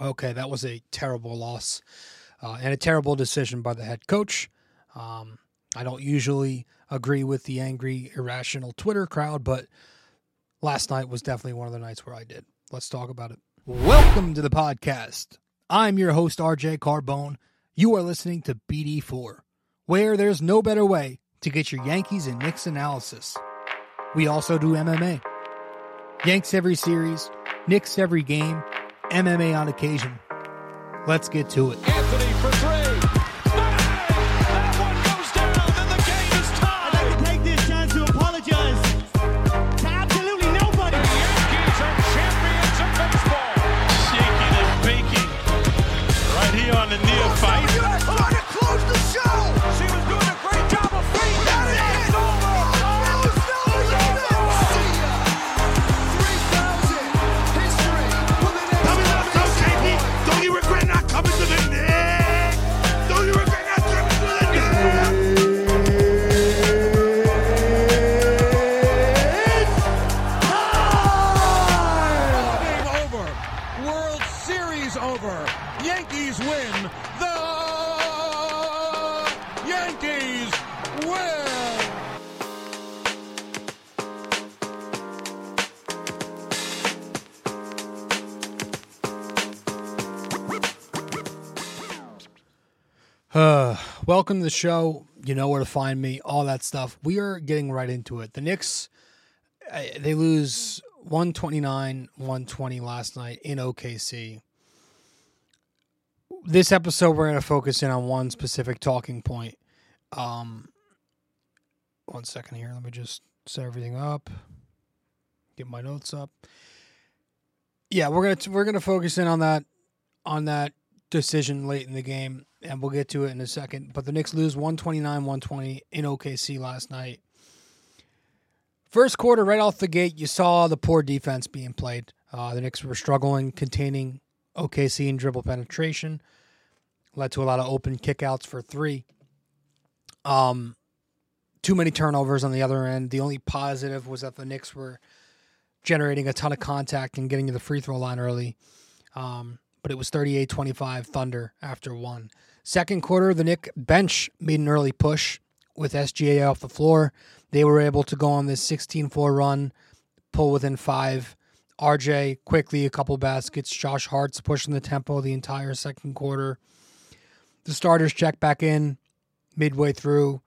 Okay, that was a terrible loss uh, and a terrible decision by the head coach. Um, I don't usually agree with the angry, irrational Twitter crowd, but last night was definitely one of the nights where I did. Let's talk about it. Welcome to the podcast. I'm your host, RJ Carbone. You are listening to BD4, where there's no better way to get your Yankees and Knicks analysis. We also do MMA. Yanks every series, Knicks every game, MMA on occasion. Let's get to it. Welcome to the show. You know where to find me, all that stuff. We are getting right into it. The Knicks, they lose 129 120 last night in OKC. This episode, we're going to focus in on one specific talking point. Um, one second here. Let me just set everything up, get my notes up. Yeah, we're gonna we're gonna focus in on that on that decision late in the game, and we'll get to it in a second. But the Knicks lose 129 120 in OKC last night. First quarter, right off the gate, you saw the poor defense being played. Uh, the Knicks were struggling containing OKC and dribble penetration, led to a lot of open kickouts for three. Um, too many turnovers on the other end. The only positive was that the Knicks were generating a ton of contact and getting to the free throw line early. Um, but it was 38 25 Thunder after one. Second quarter, the Knick bench made an early push with SGA off the floor. They were able to go on this 16 4 run, pull within five. RJ Quickley, a couple baskets. Josh Hart's pushing the tempo the entire second quarter. The starters check back in midway through,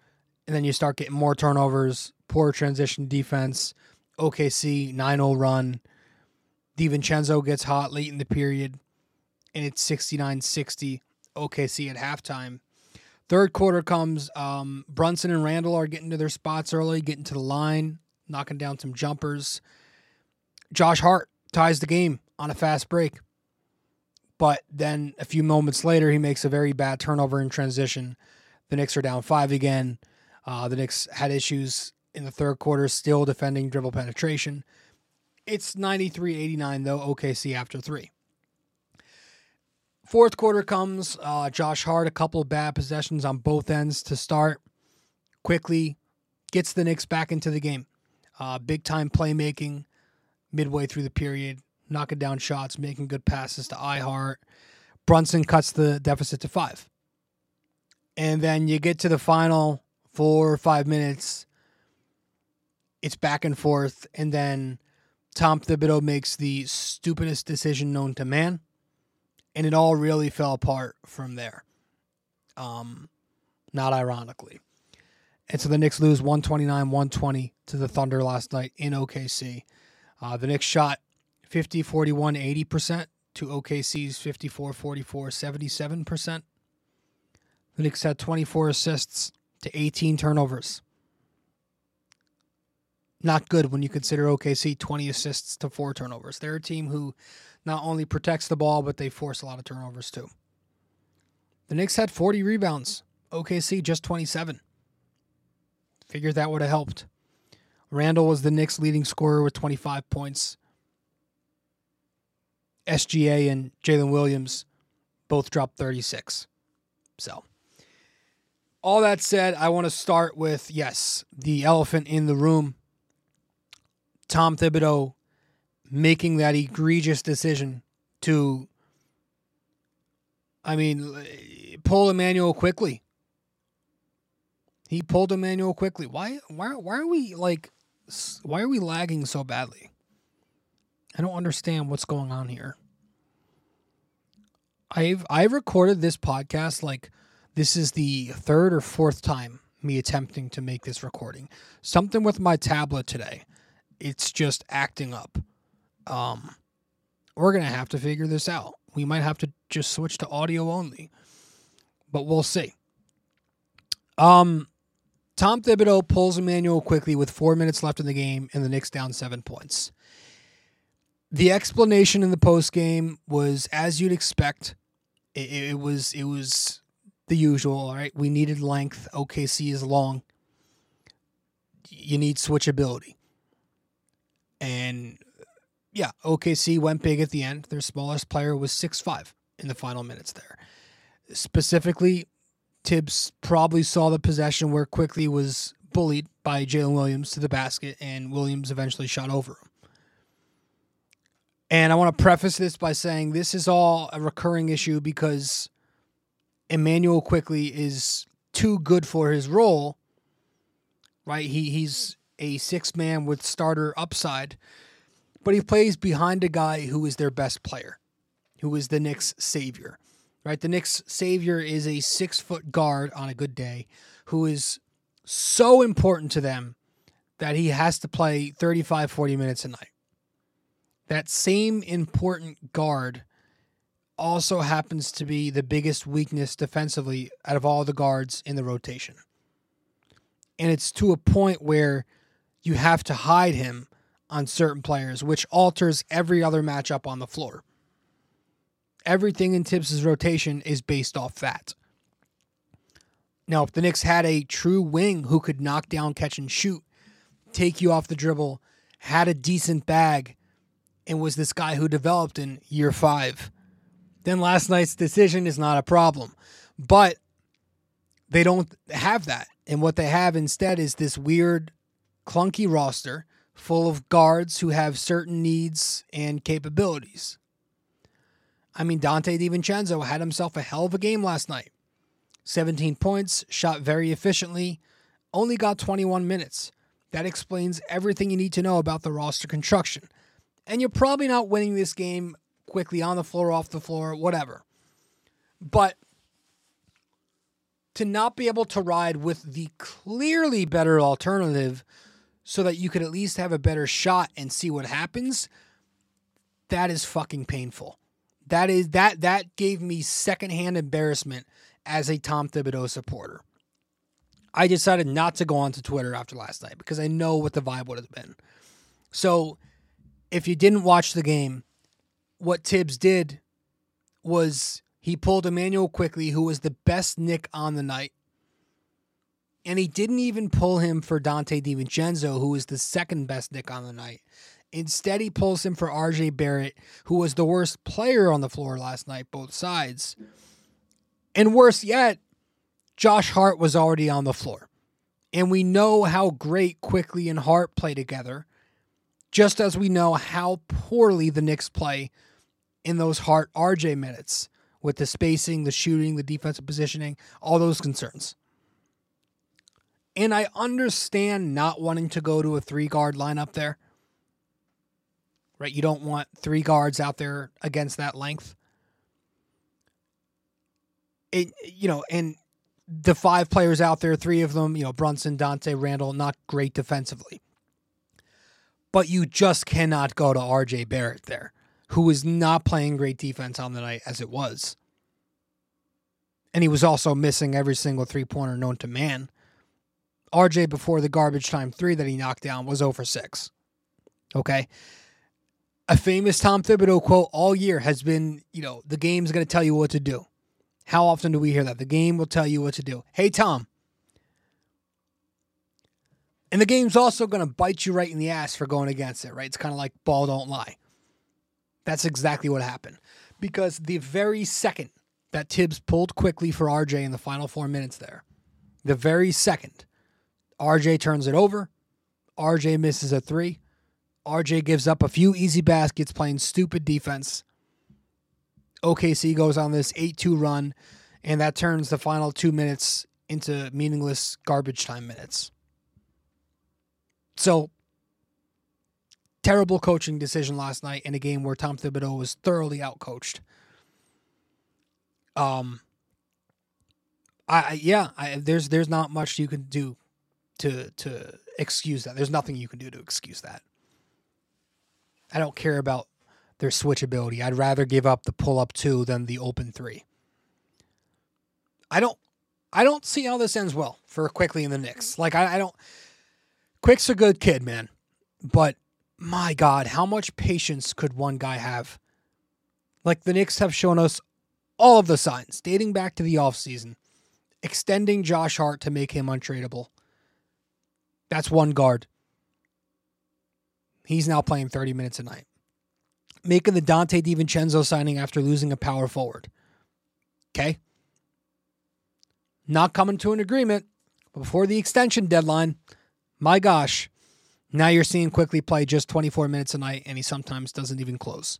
and then you start getting more turnovers, poor transition defense. OKC 9 0 run. DiVincenzo gets hot late in the period, and it's 69 60 OKC at halftime. Third quarter comes. Um, Brunson and Randle are getting to their spots early, getting to the line, knocking down some jumpers. Josh Hart ties the game on a fast break. But then a few moments later, he makes a very bad turnover in transition. The Knicks are down five again. Uh, the Knicks had issues in the third quarter, still defending dribble penetration. It's 93 89, though, OKC after three. Fourth quarter comes. Uh, Josh Hart, a couple of bad possessions on both ends to start. Quickley gets the Knicks back into the game. Uh, big time playmaking midway through the period, knocking down shots, making good passes to I-Hart. Brunson cuts the deficit to five. And then you get to the final four or five minutes. It's back and forth. And then Tom Thibodeau makes the stupidest decision known to man. And it all really fell apart from there. Um, not ironically. And so the Knicks lose 129 120 to the Thunder last night in OKC. Uh, the Knicks shot 50 41 80% to OKC's 54 44 77%. The Knicks had 24 assists to 18 turnovers. Not good when you consider OKC 20 assists to four turnovers. They're a team who not only protects the ball, but they force a lot of turnovers too. The Knicks had 40 rebounds. OKC just 27. Figured that would have helped. Randle was the Knicks' leading scorer with 25 points. SGA and Jalen Williams both dropped 36. So, all that said, I want to start with yes, the elephant in the room. Tom Thibodeau making that egregious decision to I mean, pull Immanuel Quickley. He pulled Immanuel Quickley. Why? Why? Why are we like? Why are we lagging so badly? I don't understand what's going on here. I've I've recorded this podcast like this is the third or fourth time me attempting to make this recording. Something with my tablet today. It's just acting up. Um we're to have to figure this out. We might have to just switch to audio only. But we'll see. Um Tom Thibodeau pulls Immanuel Quickley with 4 minutes left in the game and the Knicks down 7 points. The explanation in the post game was as you'd expect. It, it was it was the usual. All right, we needed length. OKC is long. You need switchability, and yeah, OKC went big at the end. Their smallest player was six five in the final minutes there. Specifically, Thibs probably saw the possession where Quickley was bullied by Jalen Williams to the basket, and Williams eventually shot over him. And I want to preface this by saying this is all a recurring issue because Immanuel Quickley is too good for his role. Right? He he's a six man with starter upside, but he plays behind a guy who is their best player, who is the Knicks savior. Right? The Knicks savior is a six foot guard on a good day who is so important to them that he has to play 35, 40 minutes a night that same important guard also happens to be the biggest weakness defensively out of all the guards in the rotation. And it's to a point where you have to hide him on certain players, which alters every other matchup on the floor. Everything in Thibs' rotation is based off that. Now, if the Knicks had a true wing who could knock down, catch, and shoot, take you off the dribble, had a decent bag, and was this guy who developed in year five, then last night's decision is not a problem. But they don't have that. And what they have instead is this weird, clunky roster full of guards who have certain needs and capabilities. I mean, Donte DiVincenzo had himself a hell of a game last night. 17 points, shot very efficiently, only got 21 minutes. That explains everything you need to know about the roster construction and you're probably not winning this game Quickley on the floor, off the floor, whatever. But to not be able to ride with the clearly better alternative so that you could at least have a better shot and see what happens, that is fucking painful. That is that that gave me secondhand embarrassment as a Tom Thibodeau supporter. I decided not to go onto Twitter after last night because I know what the vibe would have been. So if you didn't watch the game, what Thibs did was he pulled Immanuel Quickley, who was the best Knick on the night. And he didn't even pull him for Donte DiVincenzo, who was the second best Knick on the night. Instead, he pulls him for RJ Barrett, who was the worst player on the floor last night, both sides. And worse yet, Josh Hart was already on the floor. And we know how great Quickley and Hart play together just as we know how poorly the Knicks play in those Hart RJ minutes with the spacing, the shooting, the defensive positioning, all those concerns. And I understand not wanting to go to a three guard lineup there. Right? You don't want three guards out there against that length. It, you know, and the five players out there, three of them, you know, Brunson, Donte, Randle, not great defensively but you just cannot go to RJ Barrett there, who was not playing great defense on the night as it was. And he was also missing every single three pointer known to man. RJ, before the garbage time three that he knocked down, was oh over 6. Okay. A famous Tom Thibodeau quote all year has been, you know, the game's going to tell you what to do. How often do we hear that? The game will tell you what to do. Hey, Tom, and the game's also going to bite you right in the ass for going against it, right? It's kind of like ball don't lie. That's exactly what happened. Because the very second that Thibs pulled Quickley for RJ in the final four minutes there, the very second, RJ turns it over. RJ misses a three. RJ gives up a few easy baskets playing stupid defense. OKC goes on this 8 2 run, and that turns the final two minutes into meaningless garbage time minutes. So, terrible coaching decision last night in a game where Tom Thibodeau was thoroughly outcoached. Um, I, yeah, I, there's there's not much you can do to to excuse that. There's nothing you can do to excuse that. I don't care about their switchability. I'd rather give up the pull up two than the open three. I don't I don't see how this ends well for Quickley in the Knicks. Mm-hmm. Like I, I don't Quick's a good kid, man. But my God, how much patience could one guy have? Like the Knicks have shown us all of the signs dating back to the offseason, extending Josh Hart to make him untradeable. That's one guard. He's now playing 30 minutes a night. Making the Donte DiVincenzo signing after losing a power forward. Okay? Not coming to an agreement before the extension deadline. My gosh. Now you're seeing Quickley play just 24 minutes a night, and he sometimes doesn't even close.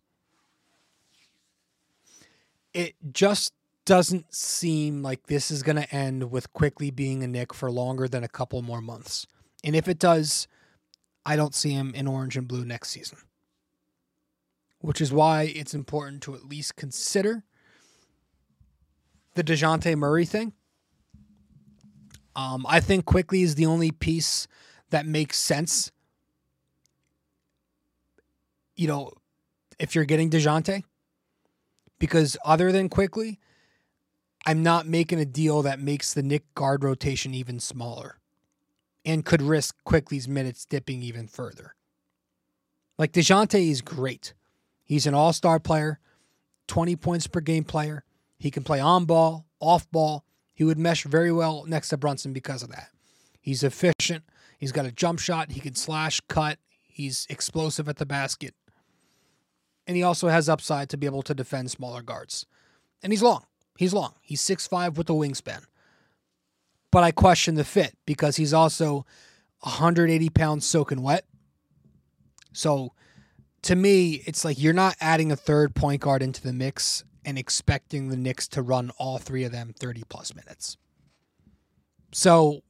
It just doesn't seem like this is going to end with Quickley being a Knick for longer than a couple more months. And if it does, I don't see him in orange and blue next season. Which is why it's important to at least consider the DeJounte Murray thing. Um, I think Quickley is the only piece that makes sense. You know, if you're getting DeJounte, because other than Quickley, I'm not making a deal that makes the Knick guard rotation even smaller and could risk Quickley's minutes dipping even further. Like DeJounte is great. He's an all star player, 20 points per game player. He can play on ball, off ball. He would mesh very well next to Brunson because of that. He's efficient. He's got a jump shot. He can slash, cut. He's explosive at the basket. And he also has upside to be able to defend smaller guards. And he's long. He's long. He's 6'5 with a wingspan but I question the fit because he's also 180 pounds soaking wet. So to me, it's like you're not adding a third point guard into the mix and expecting the Knicks to run all three of them 30 plus minutes. So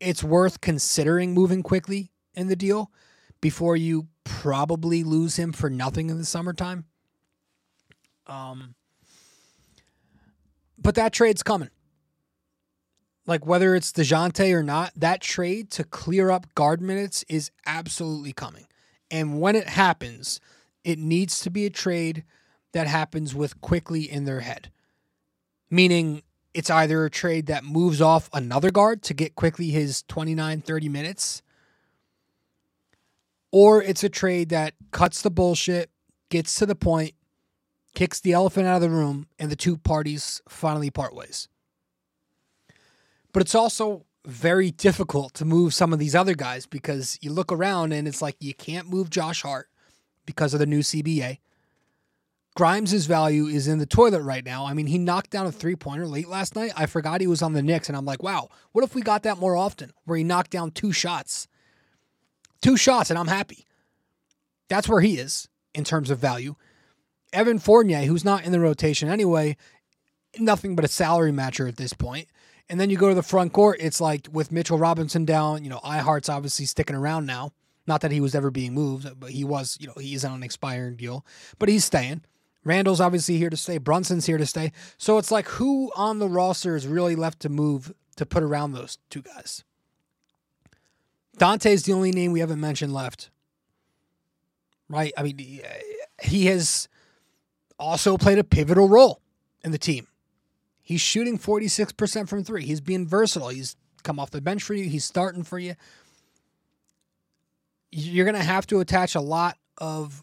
it's worth considering moving Quickley in the deal before you probably lose him for nothing in the summertime. Um, but that trade's coming like whether it's DeJounte or not, that trade to clear up guard minutes is absolutely coming. And when it happens, it needs to be a trade that happens with Quickley in their head. Meaning it's either a trade that moves off another guard to get Quickley his 29, 30 minutes, or it's a trade that cuts the bullshit, gets to the point, kicks the elephant out of the room, and the two parties finally part ways. But it's also very difficult to move some of these other guys because you look around and it's like you can't move Josh Hart because of the new CBA. Grimes' value is in the toilet right now. I mean, he knocked down a three pointer late last night. I forgot he was on the Knicks, and I'm like, wow, what if we got that more often where he knocked down two shots? Two shots, and I'm happy. That's where he is in terms of value. Evan Fournier, who's not in the rotation anyway, nothing but a salary matcher at this point. And then you go to the front court, it's like with Mitchell Robinson down, you know, I-Hart's obviously sticking around now. Not that he was ever being moved, but he was, you know, he is on an expiring deal, but he's staying. Randle's obviously here to stay. Brunson's here to stay. So it's like who on the roster is really left to move to put around those two guys? Donte's the only name we haven't mentioned left. Right? I mean, he has also played a pivotal role in the team. He's shooting 46% from three. He's being versatile. He's come off the bench for you, he's starting for you. You're going to have to attach a lot of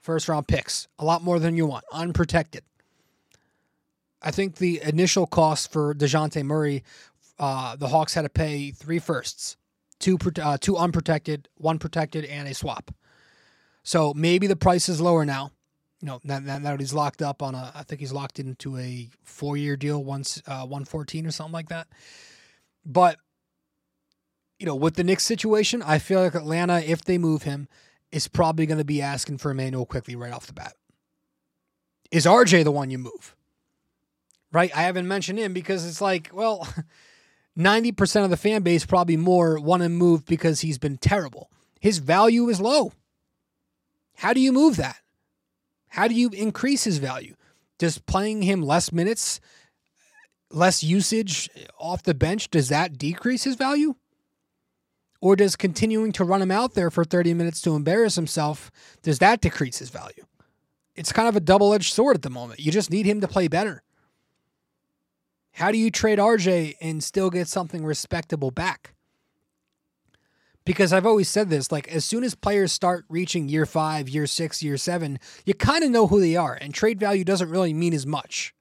first round picks, a lot more than you want, unprotected. I think the initial cost for DeJounte Murray, uh, the Hawks had to pay three firsts, two, uh, two unprotected, one protected, and a swap. So maybe the price is lower now you know, now, now that he's locked up on a, I think he's locked into a four year deal, once uh, one fourteen or something like that. But you know, with the Knicks situation, I feel like Atlanta, if they move him, is probably going to be asking for Immanuel Quickley right off the bat. Is RJ the one you move? Right? I haven't mentioned him because it's like, well, 90% of the fan base, probably more, want to move because he's been terrible. His value is low. How do you move that? How do you increase his value? Does playing him less minutes, less usage off the bench, does that decrease his value? Or does continuing to run him out there for 30 minutes to embarrass himself, does that decrease his value? It's kind of a double edged sword at the moment. You just need him to play better. How do you trade RJ and still get something respectable back? Because I've always said this like, as soon as players start reaching year five, year six, year seven, you kind of know who they are, and trade value doesn't really mean as much.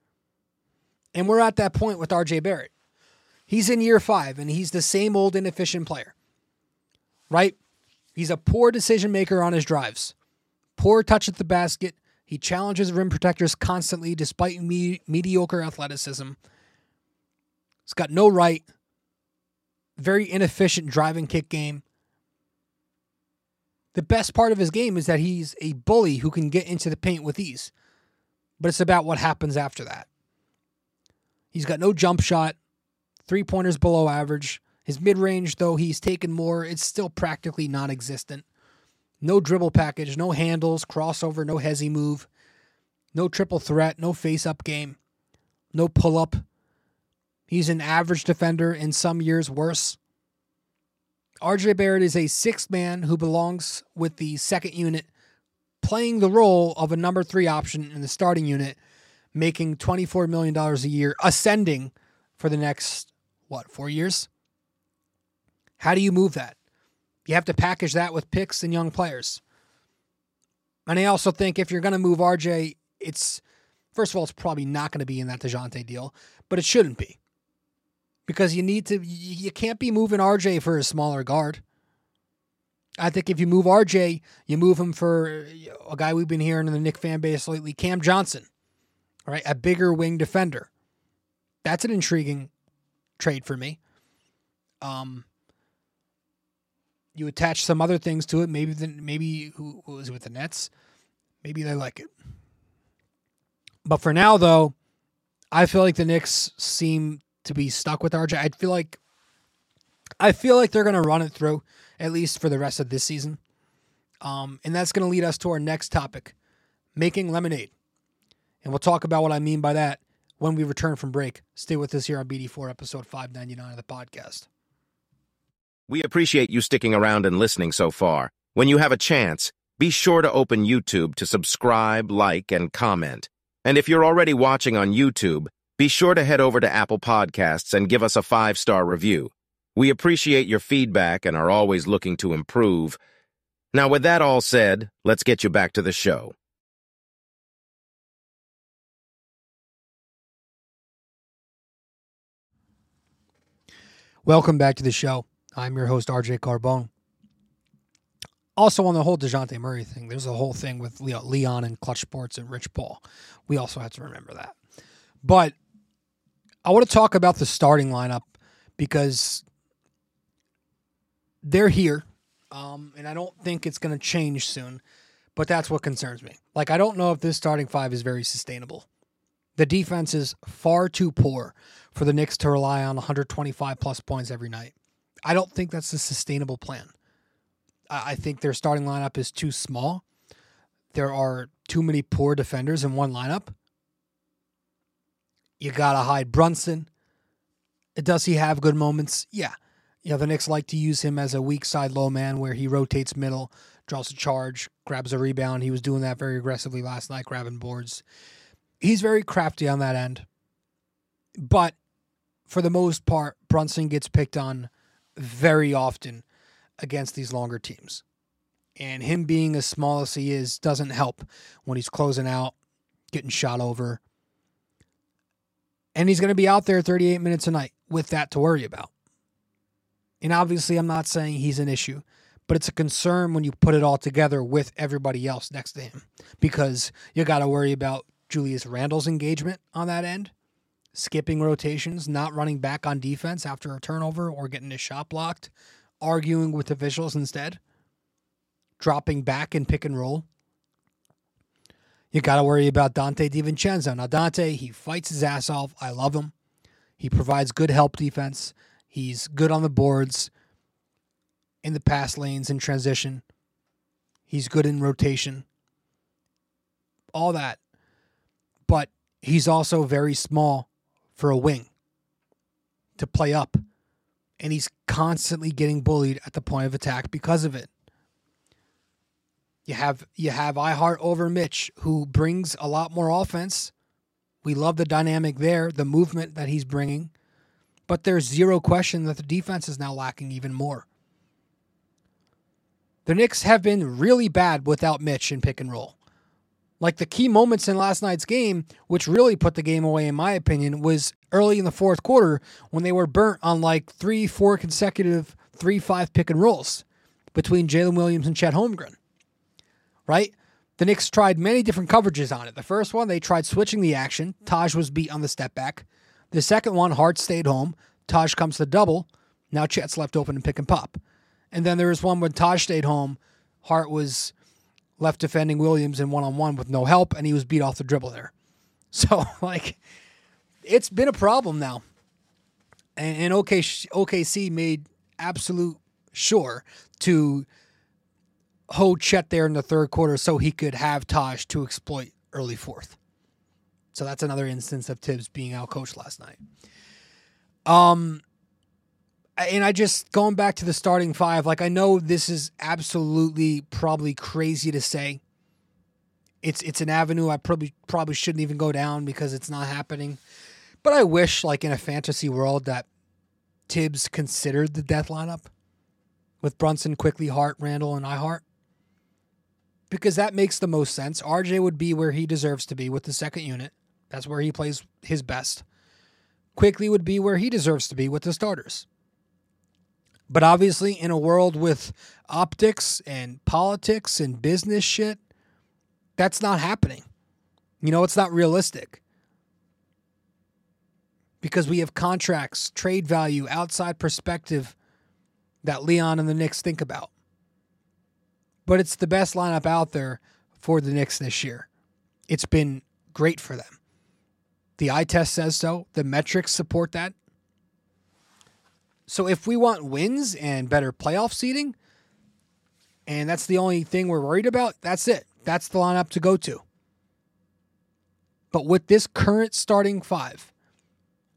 And we're at that point with RJ Barrett. He's in year five, and he's the same old inefficient player, right? He's a poor decision maker on his drives, poor touch at the basket. He challenges rim protectors constantly despite me- mediocre athleticism. He's got no right. Very inefficient driving kick game. The best part of his game is that he's a bully who can get into the paint with ease. But it's about what happens after that. He's got no jump shot, three pointers below average. His mid range, though he's taken more, it's still practically non existent. No dribble package, no handles, crossover, no hesi move, no triple threat, no face up game, no pull up, He's an average defender, in some years worse. RJ Barrett is a sixth man who belongs with the second unit, playing the role of a number three option in the starting unit, making $24 million a year, ascending for the next, what, four years? How do you move that? You have to package that with picks and young players. And I also think if you're going to move RJ, it's, first of all, it's probably not going to be in that DeJounte deal, but it shouldn't be because you need to you can't be moving RJ for a smaller guard. I think if you move RJ, you move him for a guy we've been hearing in the Knick fan base lately, Cam Johnson. All right, a bigger wing defender. That's an intriguing trade for me. Um, you attach some other things to it. Maybe the, maybe who, who was it with the Nets? Maybe they like it. But for now, though, I feel like the Knicks seem to be stuck with RJ. I feel like I feel like they're to run it through at least for the rest of this season. Um, and that's to lead us to our next topic, making lemonade. And we'll talk about what I mean by that when we return from break. Stay with us here on BD4 episode 599 of the podcast. We appreciate you sticking around and listening so far. When you have a chance, be sure to open YouTube to subscribe, like, and comment. And if you're already watching on YouTube, be sure to head over to Apple Podcasts and give us a five-star review. We appreciate your feedback and are always looking to improve. Now, with that all said, let's get you back to the show. Welcome back to the show. I'm your host, RJ Carbone. Also, on the whole DeJounte Murray thing, there's a whole thing with Leon and Clutch Sports and Rich Paul. We also have to remember that. But I want to talk about the starting lineup because they're here, um, and I don't think it's going to change soon. But that's what concerns me. Like, I don't know if this starting five is very sustainable. The defense is far too poor for the Knicks to rely on 125 plus points every night. I don't think that's a sustainable plan. I think their starting lineup is too small. There are too many poor defenders in one lineup. You got to hide Brunson. Does he have good moments? Yeah. You know, the Knicks like to use him as a weak side low man where he rotates middle, draws a charge, grabs a rebound. He was doing that very aggressively last night, grabbing boards. He's very crafty on that end. But for the most part, Brunson gets picked on very often against these longer teams. And him being as small as he is doesn't help when he's closing out, getting shot over, and he's going to be out there 38 minutes a night with that to worry about. And obviously, I'm not saying he's an issue, but it's a concern when you put it all together with everybody else next to him because you got to worry about Julius Randle's engagement on that end, skipping rotations, not running back on defense after a turnover or getting his shot blocked, arguing with officials instead, dropping back in pick and roll. You got to worry about Donte DiVincenzo. Now, Donte, he fights his ass off. I love him. He provides good help defense. He's good on the boards, in the pass lanes, in transition. He's good in rotation. All that. But he's also very small for a wing to play up. And he's constantly getting bullied at the point of attack because of it. You have you have I-Hart over Mitch, who brings a lot more offense. We love the dynamic there, the movement that he's bringing, but there's zero question that the defense is now lacking even more. The Knicks have been really bad without Mitch in pick and roll. Like the key moments in last night's game, which really put the game away, in my opinion, was early in the fourth quarter when they were burnt on like three, four consecutive three, five pick and rolls between Jalen Williams and Chet Holmgren right? The Knicks tried many different coverages on it. The first one, they tried switching the action. Taj was beat on the step back. The second one, Hart stayed home. Taj comes to double. Now Chet's left open and pick and pop. And then there was one when Taj stayed home. Hart was left defending Williams in one on one with no help, and he was beat off the dribble there. So, like, it's been a problem now. And, and OK, OKC made absolute sure to hold Chet there in the third quarter so he could have Taj to exploit early fourth. So that's another instance of Thibs being outcoached last night. Um, and I just going back to the starting five, like I know this is absolutely probably crazy to say. It's it's an avenue I probably probably shouldn't even go down because it's not happening. But I wish, like in a fantasy world, that Thibs considered the death lineup with Brunson, Quickley, Hart, Randle, and I-Hart because that makes the most sense. RJ would be where he deserves to be with the second unit. That's where he plays his best. Quickley would be where he deserves to be with the starters. But obviously, in a world with optics and politics and business shit, that's not happening. You know, it's not realistic. Because we have contracts, trade value, outside perspective that Leon and the Knicks think about but it's the best lineup out there for the Knicks this year. It's been great for them. The eye test says so. The metrics support that. So if we want wins and better playoff seeding, and that's the only thing we're worried about, that's it. That's the lineup to go to. But with this current starting five,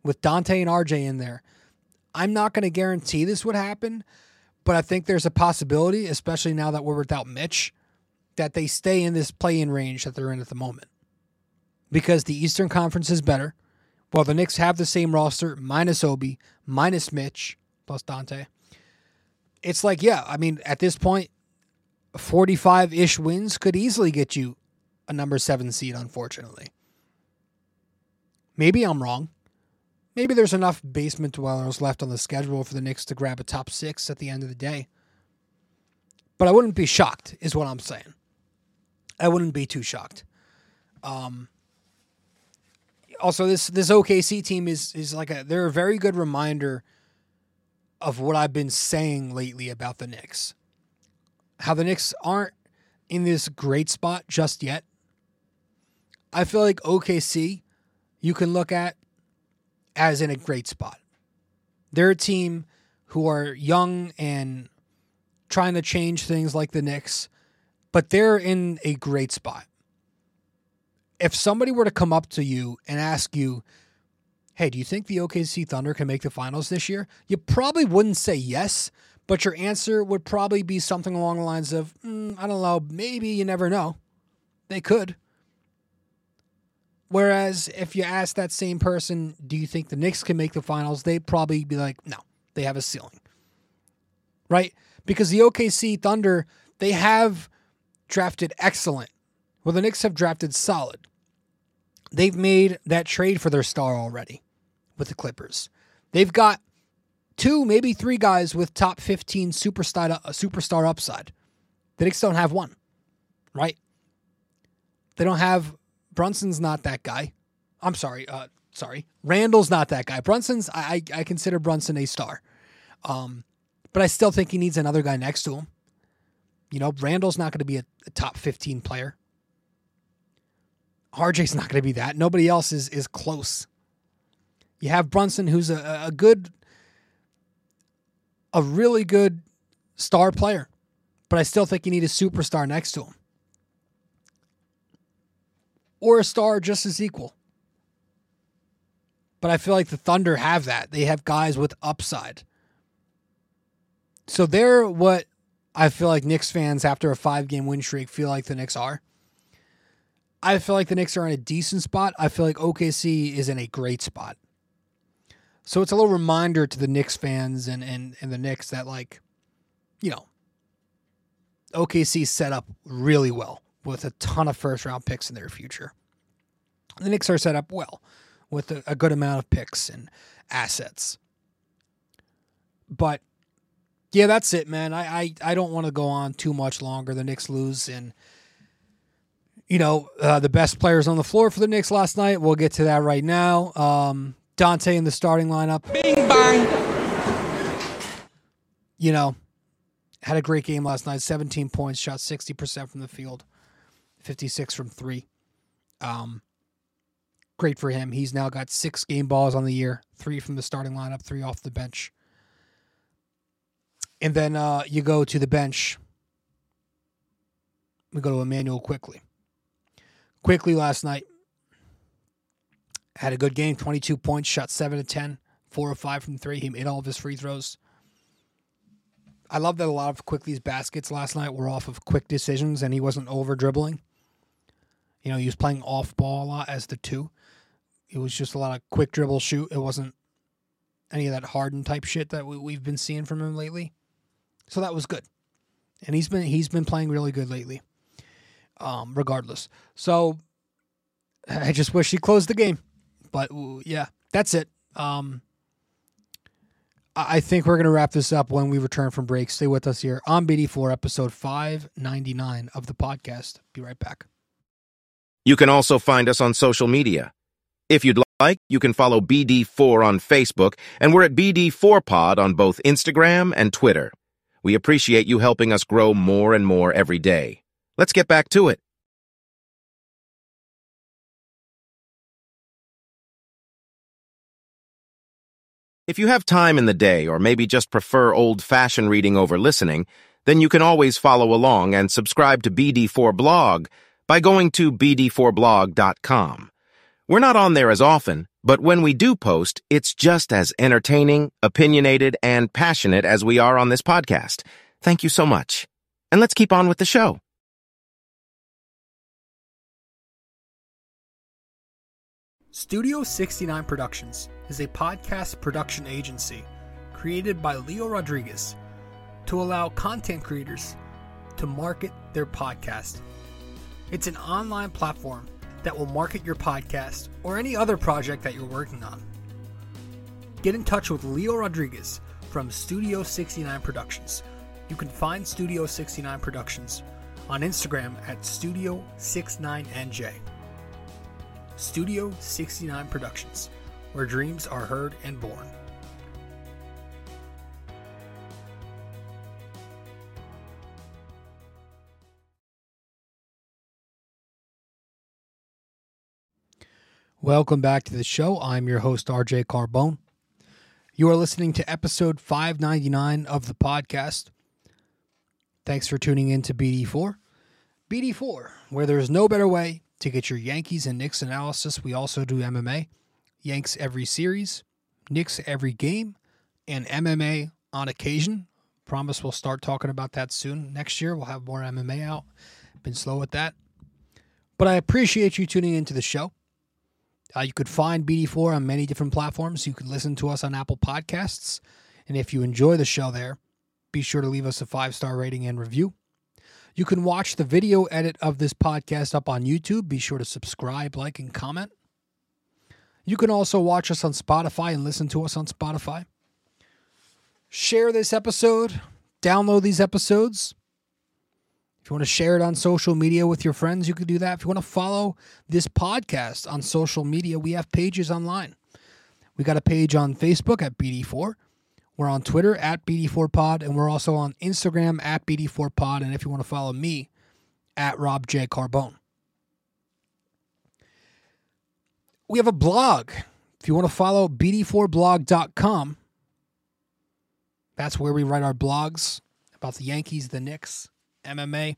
with Donte and RJ in there, I'm not going to guarantee this would happen, but I think there's a possibility, especially now that we're without Mitch, that they stay in this play in range that they're in at the moment. Because the Eastern Conference is better. While the Knicks have the same roster, minus Obi, minus Mitch, plus Donte. It's like, yeah, I mean, at this point, 45 ish wins could easily get you a number seven seed, unfortunately. Maybe I'm wrong maybe there's enough basement dwellers left on the schedule for the Knicks to grab a top six at the end of the day. But I wouldn't be shocked, is what I'm saying. I wouldn't be too shocked. Um, also, this this OKC team is is like a they're a very good reminder of what I've been saying lately about the Knicks. How the Knicks aren't in this great spot just yet. I feel like OKC, you can look at as in a great spot. They're a team who are young and trying to change things like the Knicks, but they're in a great spot. If somebody were to come up to you and ask you, hey, do you think the OKC Thunder can make the finals this year? You probably wouldn't say yes, but your answer would probably be something along the lines of, mm, I don't know, maybe you never know. They could. Whereas if you ask that same person, do you think the Knicks can make the finals? They'd probably be like, no, they have a ceiling. Right? Because the OKC Thunder, they have drafted excellent. Well, the Knicks have drafted solid. They've made that trade for their star already with the Clippers. They've got two, maybe three guys with top 15 superstar, uh, superstar upside. The Knicks don't have one, right? They don't have Brunson's not that guy. I'm sorry. Uh, sorry. Randle's not that guy. Brunson's I I consider Brunson a star. Um, but I still think he needs another guy next to him. You know, Randle's not going to be a, a top 15 player. RJ's not going to be that. Nobody else is is close. You have Brunson, who's a, a good, a really good star player, but I still think you need a superstar next to him. Or a star just as equal. But I feel like the Thunder have that. They have guys with upside. So they're what I feel like Knicks fans after a five game win streak feel like the Knicks are. I feel like the Knicks are in a decent spot. I feel like OKC is in a great spot. So it's a little reminder to the Knicks fans and, and, and the Knicks that like, you know, OKC set up really well with a ton of first round picks in their future. The Knicks are set up well with a, a good amount of picks and assets. But yeah, that's it, man. I I, I don't want to go on too much longer. The Knicks lose, and you know uh, the best players on the floor for the Knicks last night. We'll get to that right now. Um, Donte in the starting lineup. Bing bang. You know, had a great game last night. 17 points, shot 60% from the field, 56 from three. Um, great for him. He's now got six game balls on the year, three from the starting lineup, three off the bench. And then uh, you go to the bench. We go to Immanuel Quickley. Quickley last night had a good game, 22 points, shot 7 to 10, 4 or 5 from 3. He made all of his free throws. I love that a lot of Quickley's baskets last night were off of quick decisions and he wasn't over dribbling. You know, he was playing off ball a lot as the two. It was just a lot of quick dribble shoot. It wasn't any of that hardened type shit that we, we've been seeing from him lately. So that was good. And he's been he's been playing really good lately. Um, regardless. So I just wish he closed the game. But yeah, that's it. Um, I think we're going to wrap this up when we return from break. Stay with us here on BD4, episode 599 of the podcast. Be right back. You can also find us on social media. If you'd like, you can follow BD4 on Facebook, and we're at BD4Pod on both Instagram and Twitter. We appreciate you helping us grow more and more every day. Let's get back to it. If you have time in the day or maybe just prefer old-fashioned reading over listening, then you can always follow along and subscribe to BD4 Blog by going to bd4blog.com. We're not on there as often, but when we do post, it's just as entertaining, opinionated, and passionate as we are on this podcast. Thank you so much. And let's keep on with the show. Studio 69 Productions is a podcast production agency created by Leo Rodriguez to allow content creators to market their podcast. It's an online platform that will market your podcast or any other project that you're working on. Get in touch with Leo Rodriguez from Studio 69 Productions. You can find Studio 69 Productions on Instagram at Studio69NJ. Studio 69 Productions, where dreams are heard and born. Welcome back to the show. I'm your host, RJ Carbone. You are listening to episode 599 of the podcast. Thanks for tuning in to BD4. BD4, where there's no better way to get your Yankees and Knicks analysis. We also do MMA, Yanks every series, Knicks every game, and MMA on occasion. Promise we'll start talking about that soon. Next year, we'll have more MMA out. Been slow with that. But I appreciate you tuning into the show. Uh, you could find BD4 on many different platforms. You can listen to us on Apple Podcasts. And if you enjoy the show there, be sure to leave us a five star rating and review. You can watch the video edit of this podcast up on YouTube. Be sure to subscribe, like, and comment. You can also watch us on Spotify and listen to us on Spotify. Share this episode, download these episodes. If you want to share it on social media with your friends, you can do that. If you want to follow this podcast on social media, we have pages online. We got a page on Facebook at BD4. We're on Twitter at BD4Pod, and we're also on Instagram at BD4Pod. And if you want to follow me, at Rob J. Carbone. we have a blog. If you want to follow bd4blog.com, that's where we write our blogs about the Yankees, the Knicks, MMA.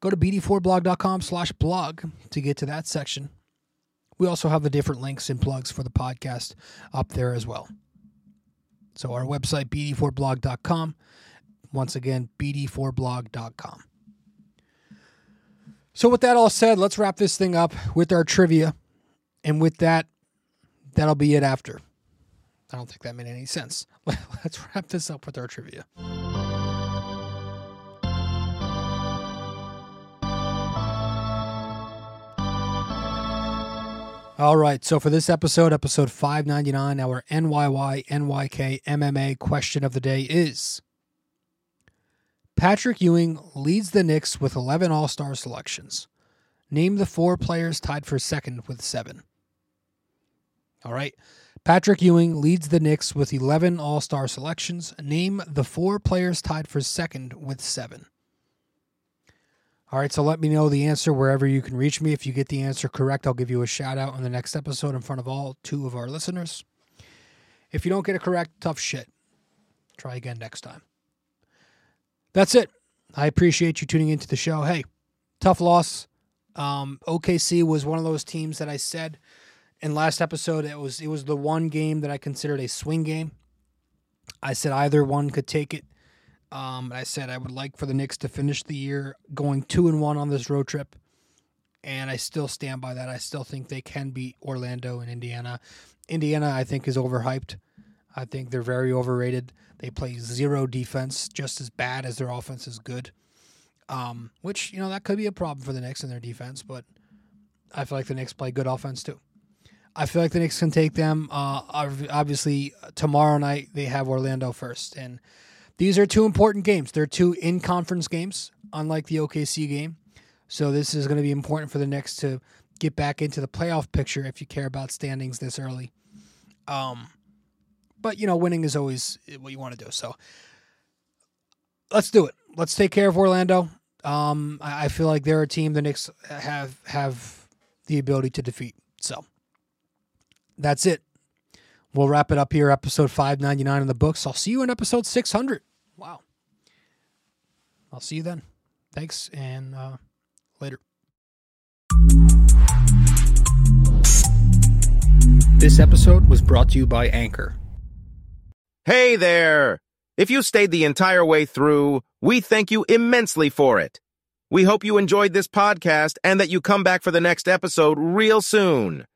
Go to bd4blog.com slash blog to get to that section. We also have the different links and plugs for the podcast up there as well. So our website, bd4blog.com. Once again, bd4blog.com. So with that all said, let's wrap this thing up with our trivia. And with that, that'll be it after. I don't think that made any sense. Let's wrap this up with our trivia. All right, so for this episode, episode 599, our NYY NYK MMA question of the day is Patrick Ewing leads the Knicks with 11 All Star selections. Name the four players tied for second with seven. All right. Patrick Ewing leads the Knicks with 11 All Star selections. Name the four players tied for second with seven. All right, so let me know the answer wherever you can reach me. If you get the answer correct, I'll give you a shout out on the next episode in front of all two of our listeners. If you don't get it correct, tough shit. Try again next time. That's it. I appreciate you tuning into the show. Hey, tough loss. Um, OKC was one of those teams that I said in last episode it was it was the one game that I considered a swing game. I said either one could take it. Um, I said I would like for the Knicks to finish the year going two and one on this road trip, and I still stand by that. I still think they can beat Orlando and Indiana. Indiana, I think, is overhyped. I think they're very overrated. They play zero defense, just as bad as their offense is good. Um, which you know that could be a problem for the Knicks in their defense, but I feel like the Knicks play good offense too. I feel like the Knicks can take them. Uh, obviously, tomorrow night they have Orlando first, and these are two important games. They're two in conference games, unlike the OKC game. So this is going to be important for the Knicks to get back into the playoff picture if you care about standings this early. Um, but you know, winning is always what you want to do. So let's do it. Let's take care of Orlando. Um, I, I feel like they're a team the Knicks have have the ability to defeat. So that's it. We'll wrap it up here, episode 599 in the books. I'll see you in episode 600. Wow. I'll see you then. Thanks, and uh, later. This episode was brought to you by Anchor. Hey there! If you stayed the entire way through, we thank you immensely for it. We hope you enjoyed this podcast and that you come back for the next episode real soon.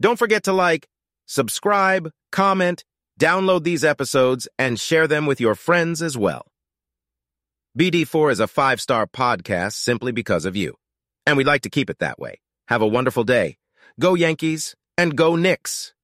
Don't forget to like, subscribe, comment, download these episodes, and share them with your friends as well. BD4 is a five star podcast simply because of you. And we'd like to keep it that way. Have a wonderful day. Go Yankees and go Knicks.